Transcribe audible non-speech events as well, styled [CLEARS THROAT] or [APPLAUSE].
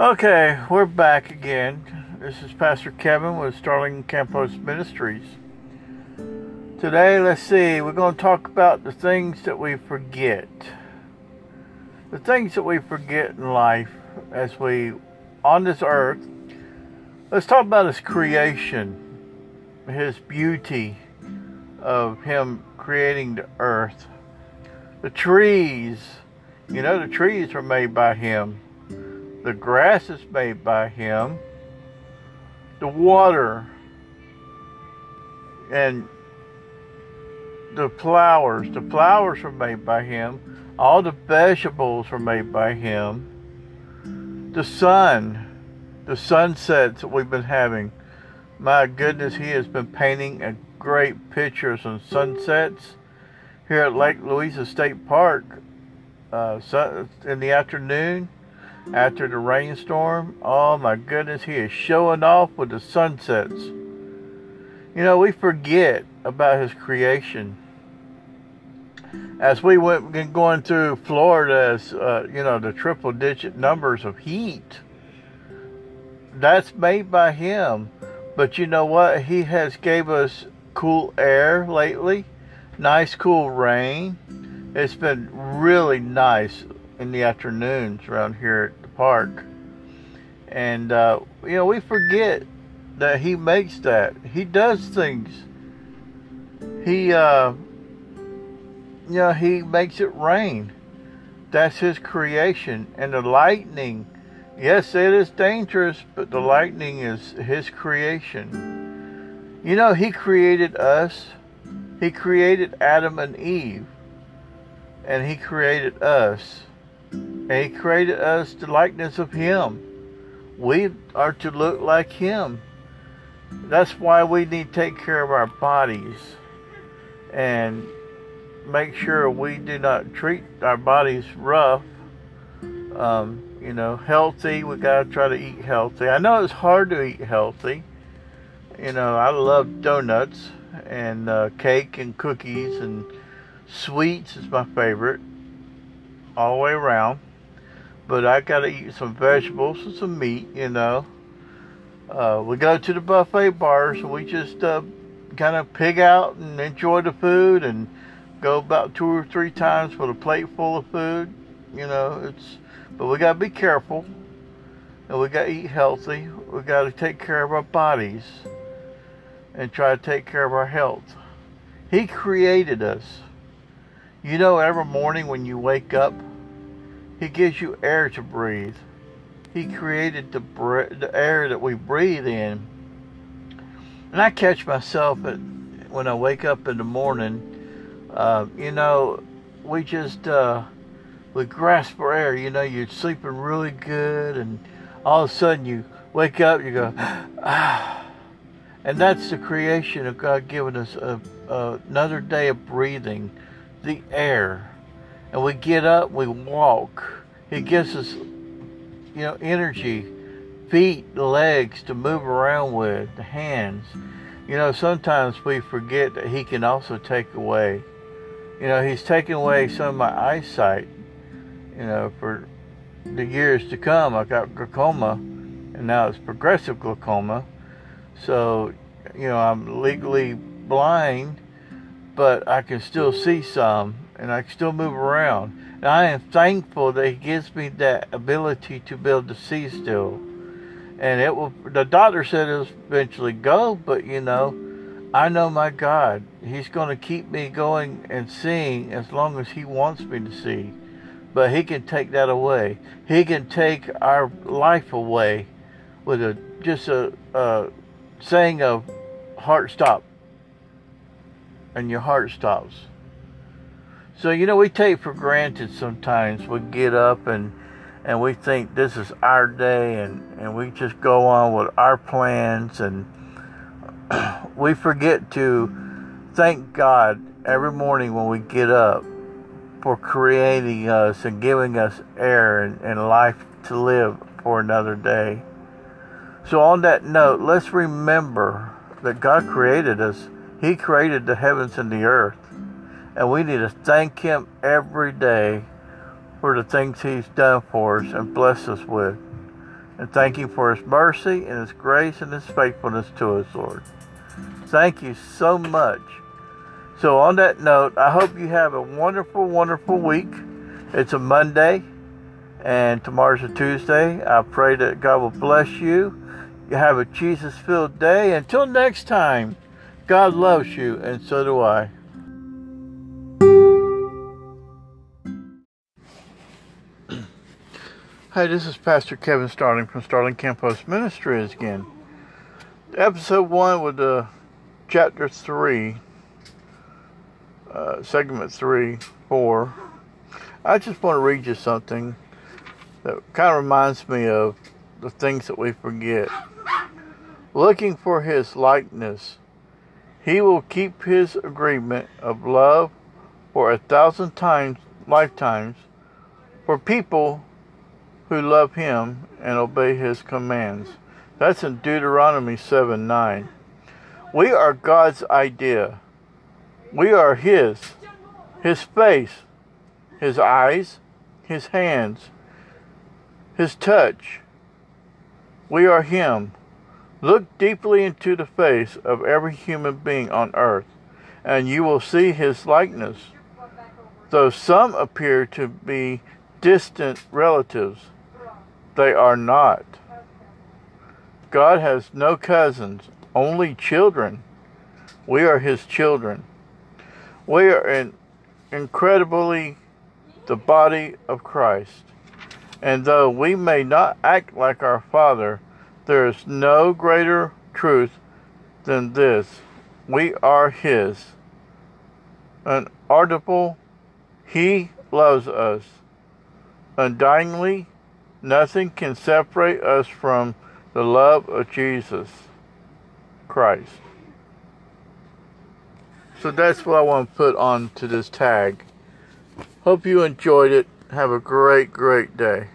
Okay, we're back again. This is Pastor Kevin with Starling Campos Ministries. Today, let's see, we're going to talk about the things that we forget. The things that we forget in life as we, on this earth, let's talk about His creation, His beauty of Him creating the earth. The trees, you know, the trees are made by Him the grass is made by him. The water and the flowers, the flowers were made by him. All the vegetables were made by him. The sun, the sunsets that we've been having. My goodness, he has been painting a great pictures on sunsets here at Lake Louisa State Park uh, in the afternoon after the rainstorm. Oh my goodness, he is showing off with the sunsets. You know, we forget about his creation. As we went going through Florida's, uh, you know, the triple digit numbers of heat, that's made by him. But you know what? He has gave us cool air lately, nice cool rain. It's been really nice in the afternoons around here at the park. And, uh, you know, we forget that he makes that. He does things. He, uh, you know, he makes it rain. That's his creation. And the lightning, yes, it is dangerous, but the lightning is his creation. You know, he created us. He created Adam and Eve. And he created us. And He created us the likeness of Him. We are to look like Him. That's why we need to take care of our bodies and make sure we do not treat our bodies rough. Um, you know, healthy. We gotta try to eat healthy. I know it's hard to eat healthy. You know, I love donuts and uh, cake and cookies and sweets is my favorite all the way around. But I gotta eat some vegetables and some meat, you know. Uh, we go to the buffet bars and we just uh, kind of pig out and enjoy the food and go about two or three times with a plate full of food. You know, it's but we gotta be careful and we gotta eat healthy. We gotta take care of our bodies and try to take care of our health. He created us. You know, every morning when you wake up, He gives you air to breathe. He created the, the air that we breathe in. And I catch myself at, when I wake up in the morning, uh, you know, we just, uh, we grasp for air. You know, you're sleeping really good, and all of a sudden you wake up, you go, ah. [SIGHS] And that's the creation of God giving us a, a, another day of breathing the air and we get up, we walk. It gives us, you know, energy, feet, legs to move around with, the hands. You know, sometimes we forget that He can also take away. You know, He's taken away some of my eyesight, you know, for the years to come. I got glaucoma, and now it's progressive glaucoma. So, you know, I'm legally blind but I can still see some and I can still move around. And I am thankful that He gives me that ability to be able to see still. And it will, the doctor said it'll eventually go, but you know, I know my God. He's going to keep me going and seeing as long as He wants me to see. But He can take that away. He can take our life away with a just a, a saying of heart stop and your heart stops. So you know we take for granted sometimes we get up and and we think this is our day and, and we just go on with our plans and [CLEARS THROAT] we forget to thank God every morning when we get up for creating us and giving us air and, and life to live for another day. So on that note, let's remember that God created us he created the heavens and the earth. And we need to thank Him every day for the things He's done for us and blessed us with. And thank you for His mercy and His grace and His faithfulness to us, Lord. Thank you so much. So, on that note, I hope you have a wonderful, wonderful week. It's a Monday, and tomorrow's a Tuesday. I pray that God will bless you. You have a Jesus filled day. Until next time, God loves you, and so do I. Hi, this is Pastor Kevin Starling from Starling Campus Ministries again. Episode 1 with uh, chapter 3, uh, segment 3, 4. I just want to read you something that kind of reminds me of the things that we forget. Looking for his likeness, he will keep his agreement of love for a thousand times lifetimes for people who love him and obey his commands. That's in Deuteronomy 7 9. We are God's idea. We are his. His face, his eyes, his hands, his touch. We are him. Look deeply into the face of every human being on earth, and you will see his likeness. Though some appear to be distant relatives, they are not. God has no cousins, only children. We are His children. We are in, incredibly the body of Christ. And though we may not act like our Father, there is no greater truth than this. We are His. An audible, He loves us. Undyingly, Nothing can separate us from the love of Jesus Christ. So that's what I want to put on to this tag. Hope you enjoyed it. Have a great, great day.